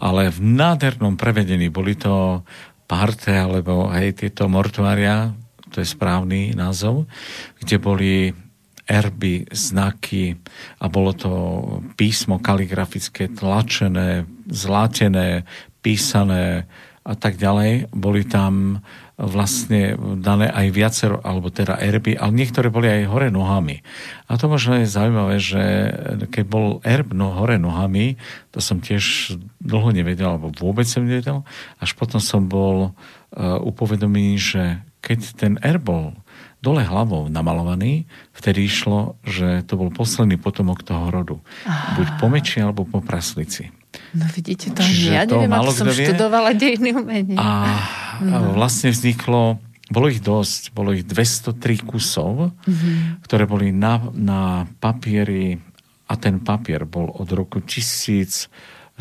Speaker 3: Ale v nádhernom prevedení boli to parte, alebo aj tieto mortuária, to je správny názov, kde boli erby, znaky a bolo to písmo kaligrafické, tlačené, zlatené, písané a tak ďalej. Boli tam vlastne dané aj viacero, alebo teda erby, ale niektoré boli aj hore nohami. A to možno je zaujímavé, že keď bol erb no, hore nohami, to som tiež dlho nevedel, alebo vôbec som nevedel, až potom som bol uh, upovedomený, že keď ten erb bol dole hlavou namalovaný, vtedy išlo, že to bol posledný potomok toho rodu. Aha. Buď po meči, alebo po praslici.
Speaker 1: No vidíte, to Čiže ja neviem, ako som vie. študovala dejiny umenie.
Speaker 3: A, no. vlastne vzniklo, bolo ich dosť, bolo ich 203 kusov, mm-hmm. ktoré boli na, na papieri a ten papier bol od roku 1704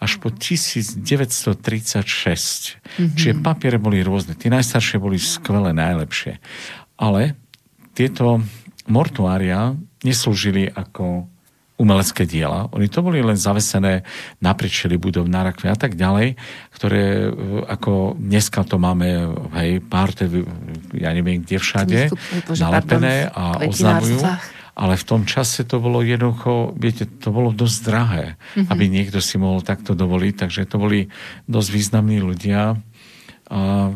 Speaker 3: až po 1936. Mm-hmm. Čiže papiere boli rôzne. Tie najstaršie boli skvelé, najlepšie. Ale tieto mortuária neslúžili ako umelecké diela. Oni to boli len zavesené naprieč budov na rakve a tak ďalej, ktoré e, ako dneska to máme, hej, párte, ja neviem kde všade, nalepené a oznamujú. Ale v tom čase to bolo jednoducho, viete, to bolo dosť drahé, mm-hmm. aby niekto si mohol takto dovoliť, takže to boli dosť významní ľudia. A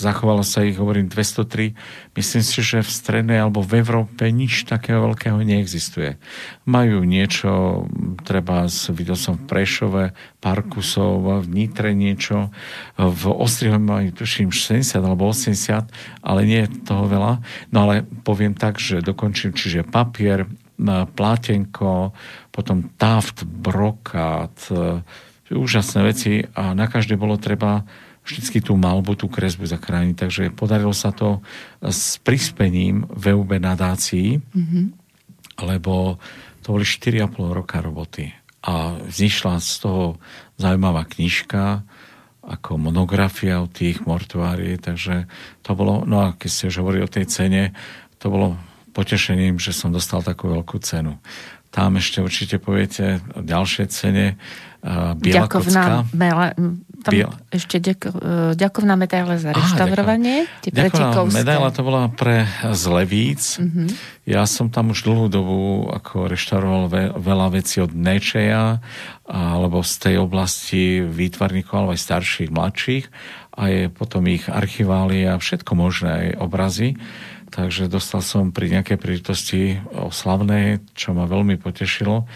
Speaker 3: zachovalo sa ich, hovorím, 203. Myslím si, že v strednej alebo v Európe nič takého veľkého neexistuje. Majú niečo, treba, videl som v Prešove, Parkusov, v Nitre niečo, v Ostrihove majú tuším 60 alebo 80, ale nie je toho veľa. No ale poviem tak, že dokončím, čiže papier, plátenko, potom taft, brokát, e, úžasné veci a na každé bolo treba vždycky tú malbu, tú kresbu zachrániť. Takže podarilo sa to s prispením VUB nadácií, mm-hmm. lebo to boli 4,5 roka roboty. A vzýšla z toho zaujímavá knižka, ako monografia o tých mortuári, takže to bolo, no a keď ste už hovorili o tej cene, to bolo potešením, že som dostal takú veľkú cenu. Tam ešte určite poviete o ďalšej cene. Uh, Biela Ďakovná kocka.
Speaker 1: Mela, tam Biel... ešte ďako, uh, ďakovná medaila za reštaurovanie.
Speaker 3: Ďakovná medaila to bola pre Zlevíc. Uh-huh. Ja som tam už dlhú dobu ako reštauroval ve, veľa vecí od Nečeja alebo z tej oblasti výtvarníkov, alebo aj starších, mladších a je potom ich archivály a všetko možné, aj obrazy takže dostal som pri nejakej príležitosti oslavnej, čo ma veľmi potešilo.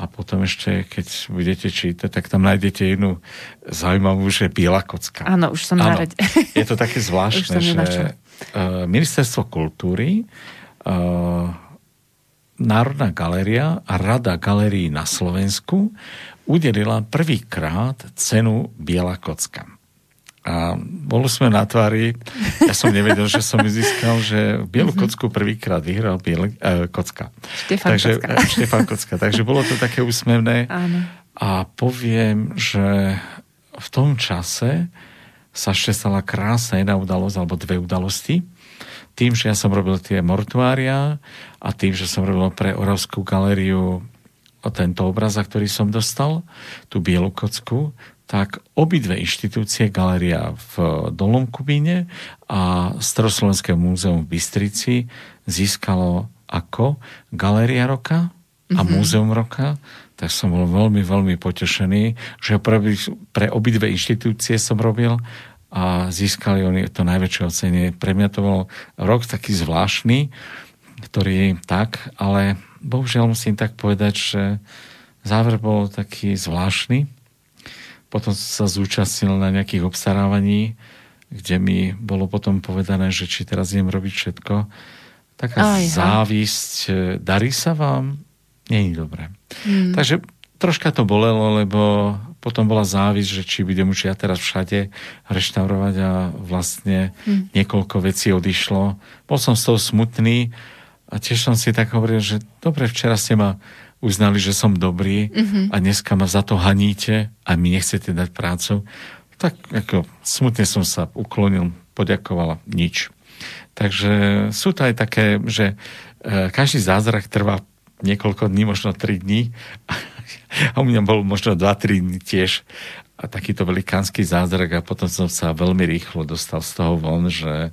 Speaker 3: A potom ešte, keď budete čítať, tak tam nájdete jednu zaujímavú, že biela kocka.
Speaker 1: Áno, už som na rade.
Speaker 3: Je to také zvláštne, že uh, Ministerstvo kultúry, uh, Národná galéria a Rada galérií na Slovensku udelila prvýkrát cenu Biela kocka. A boli sme na tvári, ja som nevedel, že som získal, že bielu mhm. kocku prvýkrát vyhral biel, uh, kocka.
Speaker 1: Štefan
Speaker 3: Takže,
Speaker 1: Kocka.
Speaker 3: Uh, Štefan Kocka. Takže bolo to také úsmevné.
Speaker 1: Áno.
Speaker 3: A poviem, že v tom čase sa ešte stala krásna jedna udalosť, alebo dve udalosti. Tým, že ja som robil tie mortuária a tým, že som robil pre Oravskú galériu tento obraz, ktorý som dostal, tú bielu kocku, tak obidve inštitúcie, Galéria v Dolom Kubíne a Staroslovenské múzeum v Bystrici získalo ako Galéria roka a mm-hmm. Múzeum roka, tak som bol veľmi, veľmi potešený, že pre, pre obidve inštitúcie som robil a získali oni to najväčšie ocenie. Pre mňa to bol rok taký zvláštny, ktorý tak, ale bohužiaľ musím tak povedať, že záver bol taký zvláštny, potom sa zúčastnil na nejakých obstarávaní, kde mi bolo potom povedané, že či teraz idem robiť všetko. Taká Aj, závisť. E, darí sa vám? Je dobré. Hmm. Takže troška to bolelo, lebo potom bola závisť, že či budem už ja teraz všade reštaurovať a vlastne hmm. niekoľko vecí odišlo. Bol som z toho smutný a tiež som si tak hovoril, že dobre, včera ste ma uznali, že som dobrý mm-hmm. a dneska ma za to haníte a mi nechcete dať prácu, tak ako smutne som sa uklonil, poďakovala, nič. Takže sú to aj také, že e, každý zázrak trvá niekoľko dní, možno 3 dní. A u mňa bol možno 2-3 dní tiež a takýto velikánsky zázrak a potom som sa veľmi rýchlo dostal z toho von, že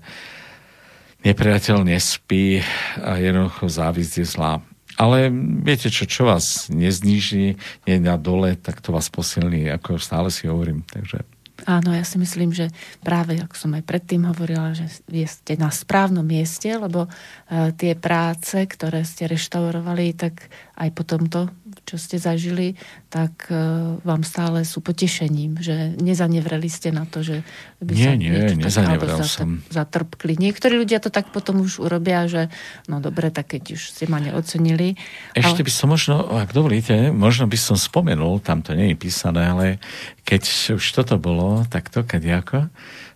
Speaker 3: nepriateľ nespí a jednoducho závisť je zlá. Ale viete čo, čo vás nezníži, nie na dole, tak to vás posilní, ako stále si hovorím. Takže
Speaker 1: Áno, ja si myslím, že práve, ako som aj predtým hovorila, že ste na správnom mieste, lebo uh, tie práce, ktoré ste reštaurovali, tak aj po tomto, čo ste zažili, tak uh, vám stále sú potešením, že nezanevreli ste na to, že
Speaker 3: by nie, sa nie, nezanevrel som.
Speaker 1: zatrpkli. Niektorí ľudia to tak potom už urobia, že no dobre, tak keď už ste ma neocenili.
Speaker 3: Ešte ale... by som možno, ak dovolíte, možno by som spomenul, tam to nie je písané, ale keď už toto bolo, takto, kadiako,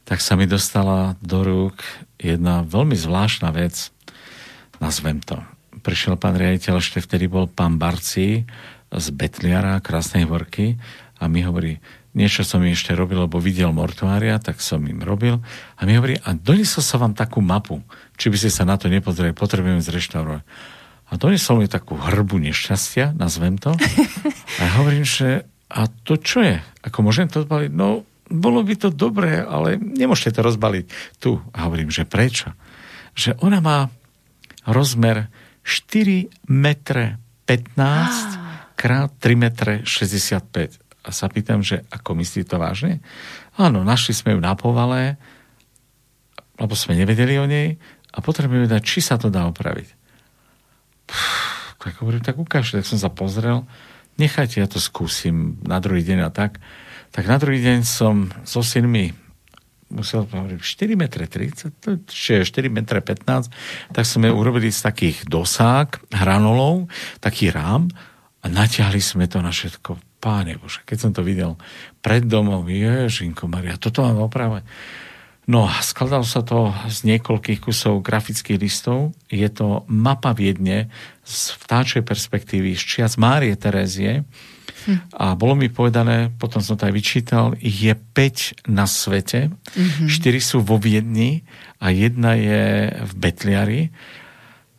Speaker 3: tak sa mi dostala do rúk jedna veľmi zvláštna vec, nazvem to. Prišiel pán riaditeľ, ešte vtedy bol pán Barci z Betliara, Krásnej horky a mi hovorí, niečo som mi ešte robil, lebo videl mortuária, tak som im robil a mi hovorí, a donesol sa vám takú mapu, či by ste sa na to nepozreli, potrebujem zreštaurovať. A donesol mi takú hrbu nešťastia, nazvem to. A hovorím, že a to čo je? Ako môžem to odbaliť? No, bolo by to dobré, ale nemôžete to rozbaliť tu. A hovorím, že prečo? Že ona má rozmer 4 metre 15 krát 3 metre 65. A sa pýtam, že ako myslí to vážne? Áno, našli sme ju na povale lebo sme nevedeli o nej a potrebujeme dať, či sa to dá opraviť. Pff, tak hovorím, tak ukážte, tak som sa pozrel, nechajte, ja to skúsim na druhý deň a tak. Tak na druhý deň som so synmi musel hovoriť 4 m 30, čiže 4 m 15, tak sme urobili z takých dosák, hranolov, taký rám a natiahli sme to na všetko. Páne Bože, keď som to videl pred domom, Ježinko Maria, toto mám opravať. No, skladalo sa to z niekoľkých kusov grafických listov. Je to mapa Viedne z vtáčej perspektívy z čias Márie Terézie. Hm. A bolo mi povedané, potom som to aj vyčítal, ich je 5 na svete, mm-hmm. 4 sú vo Viedni a jedna je v Betliari.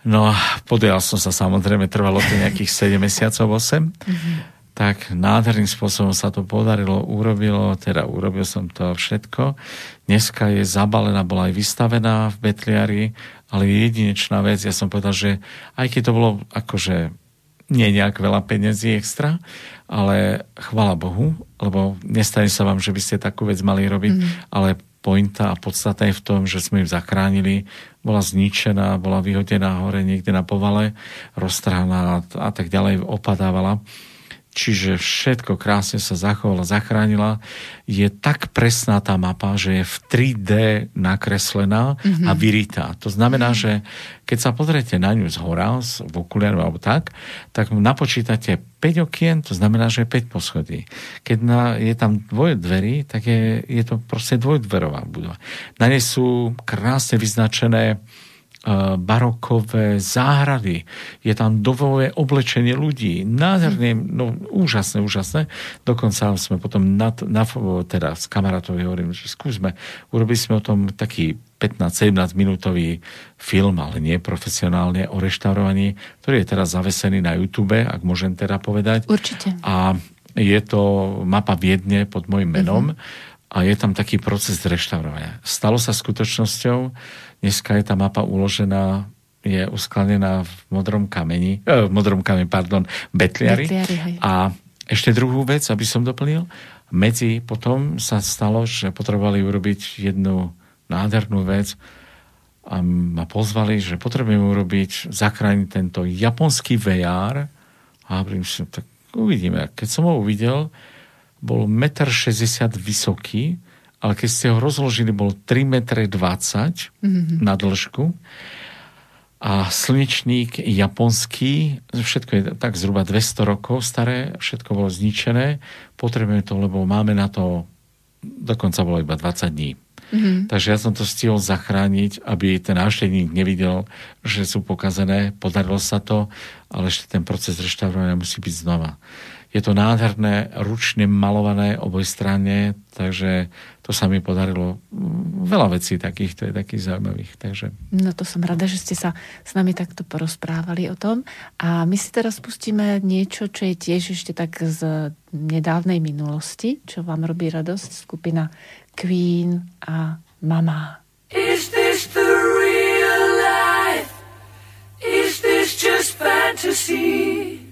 Speaker 3: No a podujal som sa samozrejme, trvalo to nejakých 7 mesiacov, 8. Mm-hmm tak nádherným spôsobom sa to podarilo, urobilo, teda urobil som to všetko. Dneska je zabalená, bola aj vystavená v Betliari, ale jedinečná vec, ja som povedal, že aj keď to bolo akože nie nejak veľa peniazí extra, ale chvala Bohu, lebo nestane sa vám, že by ste takú vec mali robiť, mm. ale pointa a podstata je v tom, že sme ju zachránili, bola zničená, bola vyhodená hore niekde na povale, roztrhaná a tak ďalej, opadávala čiže všetko krásne sa zachovala, zachránila. Je tak presná tá mapa, že je v 3D nakreslená mm-hmm. a mhm. vyritá. To znamená, mm-hmm. že keď sa pozriete na ňu z hora, v okuliaru alebo tak, tak napočítate 5 okien, to znamená, že je 5 poschodí. Keď na, je tam dvoje dverí, tak je, je to proste dvojdverová budova. Na nej sú krásne vyznačené barokové záhrady, je tam dovové oblečenie ľudí, nádherné, no úžasné, úžasné. Dokonca sme potom na, na, teda s kamarátovi hovorím, že skúsme, urobili sme o tom taký 15-17 minútový film, ale nie profesionálne, o reštaurovaní, ktorý je teraz zavesený na YouTube, ak môžem teda povedať.
Speaker 4: Určite.
Speaker 3: A je to mapa Viedne pod môjim menom uh-huh. A je tam taký proces reštaurovania. Stalo sa skutočnosťou, Dneska je tá mapa uložená je usklanená v modrom kameni, eh, v modrom kameni, pardon, Betliari. Betliari a ešte druhú vec, aby som doplnil, medzi potom sa stalo, že potrebovali urobiť jednu nádhernú vec a ma pozvali, že potrebujeme urobiť, zachrániť tento japonský VR a hovorím si, tak uvidíme. Keď som ho uvidel, bol 1,60 m vysoký, ale keď ste ho rozložili, bol 3,20 m mm-hmm. na dĺžku a slnečník japonský, všetko je tak zhruba 200 rokov staré, všetko bolo zničené, potrebujeme to, lebo máme na to, dokonca bolo iba 20 dní. Mm-hmm. Takže ja som to stihol zachrániť, aby ten návštevník nevidel, že sú pokazené. Podarilo sa to, ale ešte ten proces reštaurovania musí byť znova. Je to nádherné, ručne malované oboj strane, takže to sa mi podarilo. Veľa vecí takých, to je takých zaujímavých. Takže...
Speaker 4: No to som rada, že ste sa s nami takto porozprávali o tom. A my si teraz pustíme niečo, čo je tiež ešte tak z nedávnej minulosti, čo vám robí radosť, skupina Queen a Mama. Is this the real life? Is this just fantasy?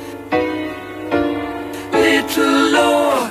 Speaker 4: to law.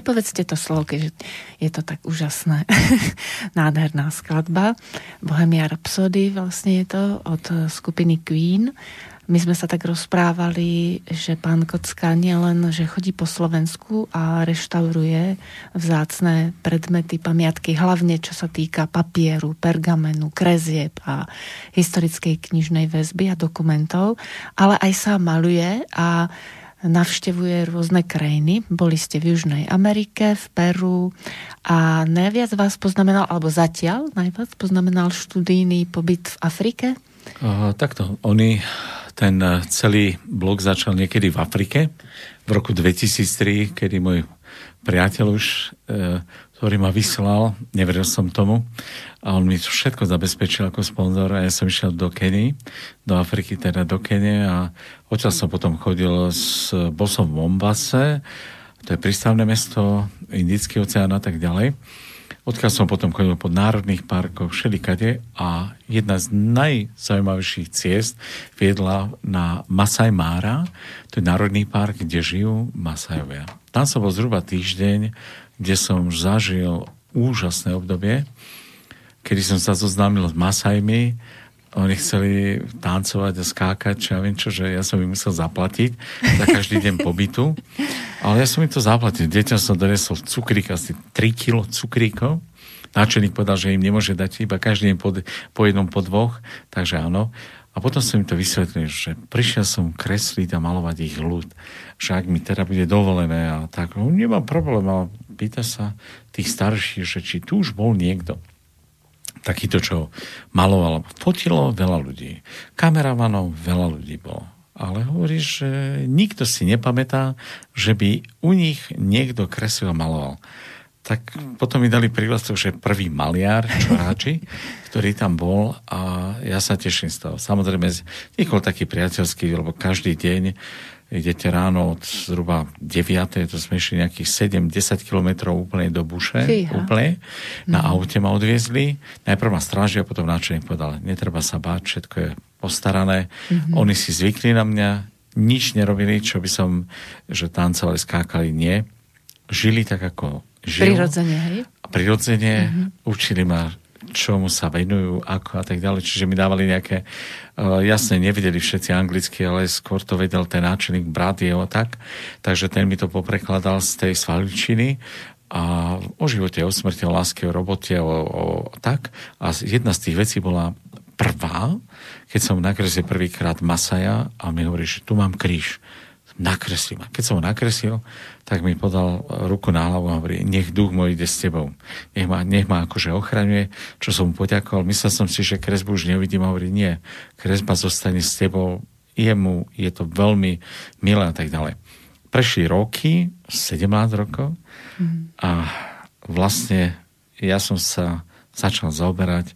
Speaker 1: Nepovedzte to slovo, keďže je to tak úžasné. Nádherná skladba. Bohemia Rhapsody vlastne je to od skupiny Queen. My sme sa tak rozprávali, že pán Kocka nielen, že chodí po Slovensku a reštauruje vzácné predmety, pamiatky, hlavne čo sa týka papieru, pergamenu, krezieb a historickej knižnej väzby a dokumentov, ale aj sa maluje a navštevuje rôzne krajiny. Boli ste v Južnej Amerike, v Peru a najviac vás poznamenal, alebo zatiaľ najviac poznamenal študijný pobyt v Afrike?
Speaker 3: Uh, takto, oni, ten eh, celý blok začal niekedy v Afrike v roku 2003, kedy môj priateľ už, eh, ktorý ma vyslal, neveril som tomu, a on mi všetko zabezpečil ako sponzor a ja som išiel do Keny, do Afriky, teda do Kene a odtiaľ som potom chodil, s, bol som v Mombase, to je prístavné mesto, Indický oceán a tak ďalej. Odkiaľ som potom chodil po národných parkoch, všelikade a jedna z najzaujímavejších ciest viedla na Masai Mara, to je národný park, kde žijú Masajovia. Tam som bol zhruba týždeň, kde som zažil úžasné obdobie, kedy som sa zoznámil s Masajmi, oni chceli tancovať a skákať, čo ja viem čo, že ja som im musel zaplatiť za každý deň pobytu. Ale ja som im to zaplatil. Deťom som donesol cukrík, asi 3 kilo cukríkov. Náčelník povedal, že im nemôže dať iba každý deň po, po jednom, po dvoch. Takže áno. A potom som im to vysvetlil, že prišiel som kresliť a malovať ich ľud. Že ak mi teda bude dovolené a tak, no, nemám problém, ale pýta sa tých starších, že či tu už bol niekto takýto, čo maloval. Fotilo veľa ľudí. Kameramanov veľa ľudí bolo. Ale hovorí, že nikto si nepamätá, že by u nich niekto kreslil a maloval. Tak potom mi dali prívlastok, že prvý maliar, čoráči, ktorý tam bol a ja sa teším z toho. Samozrejme, nikol taký priateľský, lebo každý deň idete ráno od zhruba 9. to sme išli nejakých 7-10 kilometrov úplne do buše,
Speaker 1: Fíha.
Speaker 3: úplne. Na aute ma odviezli. Najprv ma strážia, potom náčelník povedal, netreba sa báť, všetko je postarané. Oni si zvykli na mňa, nič nerobili, čo by som, že tancovali, skákali, nie. Žili tak, ako žijú.
Speaker 1: Prirodzene, hej?
Speaker 3: Prirodzene učili ma, čomu sa venujú, ako a tak ďalej. Čiže mi dávali nejaké, uh, jasne, nevedeli všetci anglicky, ale skôr to vedel ten náčelník, brat jeho tak. Takže ten mi to poprekladal z tej svaličiny a o živote, o smrti, o láske, o robote, o, o tak. A jedna z tých vecí bola prvá, keď som nakreslil prvýkrát Masaja a mi hovorí, že tu mám kríž nakreslím. A keď som ho nakreslil, tak mi podal ruku na hlavu a hovorí, nech duch môj ide s tebou. Nech ma, nech ma akože ochraňuje, čo som mu poďakoval. Myslel som si, že kresbu už neuvidím a hovorí, nie, kresba zostane s tebou, jemu je to veľmi milé a tak ďalej. Prešli roky, 17 rokov a vlastne ja som sa začal zaoberať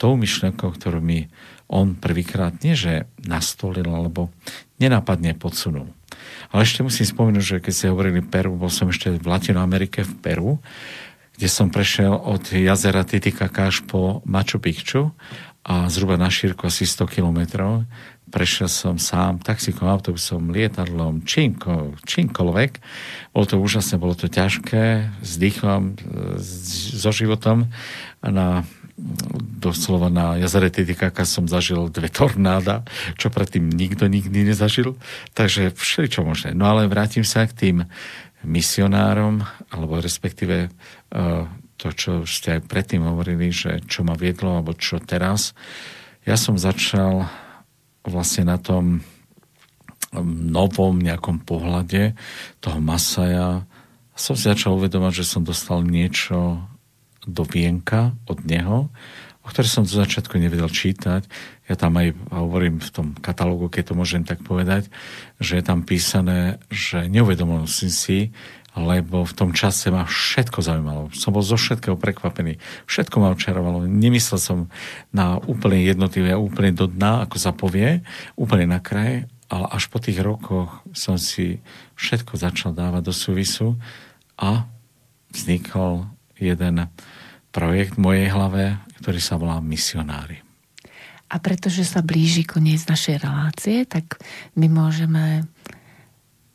Speaker 3: tou myšlenkou, ktorú mi on prvýkrát nie, že nastolil, alebo nenápadne podsunul. Ale ešte musím spomenúť, že keď ste hovorili Peru, bol som ešte v Latinoamerike v Peru, kde som prešiel od jazera Titicaca až po Machu Picchu a zhruba na šírku asi 100 kilometrov. Prešiel som sám taxikom, autobusom, lietadlom, čímko, čímkoľvek. Bolo to úžasné, bolo to ťažké, s dýchom, so životom. Na doslova na jazere Titicaca som zažil dve tornáda, čo predtým nikto nikdy nezažil. Takže všeličo možné. No ale vrátim sa k tým misionárom, alebo respektíve uh, to, čo ste aj predtým hovorili, že čo ma viedlo, alebo čo teraz. Ja som začal vlastne na tom novom nejakom pohľade toho Masaja som si začal uvedomať, že som dostal niečo do vienka od neho, o ktoré som zo začiatku nevedel čítať. Ja tam aj hovorím v tom katalógu, keď to môžem tak povedať, že je tam písané, že neuvedomil som si, lebo v tom čase ma všetko zaujímalo. Som bol zo všetkého prekvapený. Všetko ma očarovalo. Nemyslel som na úplne jednotlivé, úplne do dna, ako sa povie, úplne na kraje, ale až po tých rokoch som si všetko začal dávať do súvisu a vznikol jeden projekt v mojej hlave, ktorý sa volá Misionári.
Speaker 1: A pretože sa blíži koniec našej relácie, tak my môžeme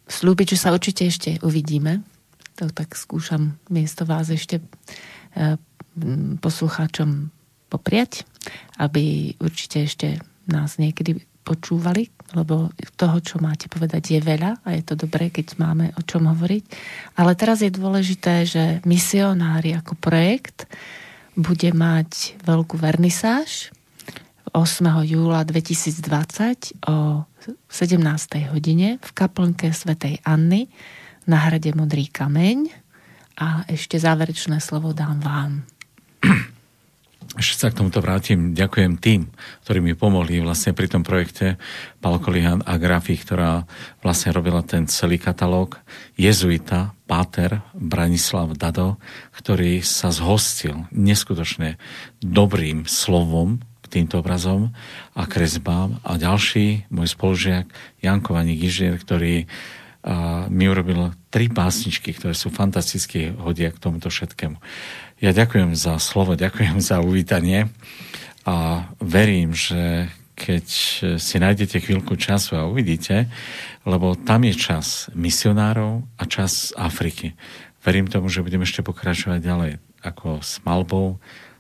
Speaker 1: slúbiť, že sa určite ešte uvidíme. To tak skúšam miesto vás ešte m, poslucháčom popriať, aby určite ešte nás niekedy počúvali, lebo toho, čo máte povedať, je veľa a je to dobré, keď máme o čom hovoriť. Ale teraz je dôležité, že misionári ako projekt bude mať veľkú vernisáž 8. júla 2020 o 17. hodine v kaplnke svätej Anny na hrade Modrý kameň a ešte záverečné slovo dám vám.
Speaker 3: Ešte sa k tomuto vrátim. Ďakujem tým, ktorí mi pomohli vlastne pri tom projekte Kolihan a Grafi, ktorá vlastne robila ten celý katalóg. Jezuita, Páter Branislav Dado, ktorý sa zhostil neskutočne dobrým slovom k týmto obrazom a kresbám. A ďalší, môj spolužiak Janko Vaník ktorý a mi urobil tri básničky, ktoré sú fantasticky hodia k tomuto všetkému. Ja ďakujem za slovo, ďakujem za uvítanie a verím, že keď si nájdete chvíľku času a uvidíte, lebo tam je čas misionárov a čas Afriky. Verím tomu, že budeme ešte pokračovať ďalej ako s malbou,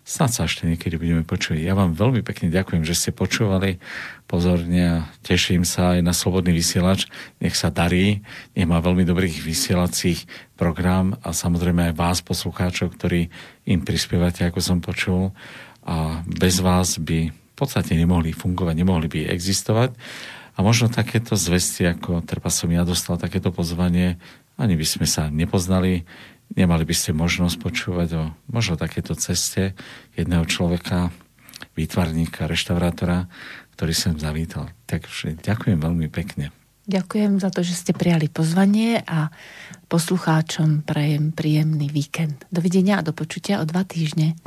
Speaker 3: Snad sa ešte niekedy budeme počuť. Ja vám veľmi pekne ďakujem, že ste počúvali pozorne a teším sa aj na Slobodný vysielač. Nech sa darí, nech má veľmi dobrých vysielacích program a samozrejme aj vás, poslucháčov, ktorí im prispievate, ako som počul. A bez vás by v podstate nemohli fungovať, nemohli by existovať. A možno takéto zvesti, ako treba som ja dostal takéto pozvanie, ani by sme sa nepoznali, nemali by ste možnosť počúvať o možno takéto ceste jedného človeka, výtvarníka, reštaurátora, ktorý sem zavítal. Takže ďakujem veľmi pekne.
Speaker 1: Ďakujem za to, že ste prijali pozvanie a poslucháčom prajem príjemný víkend. Dovidenia a do počutia o dva týždne.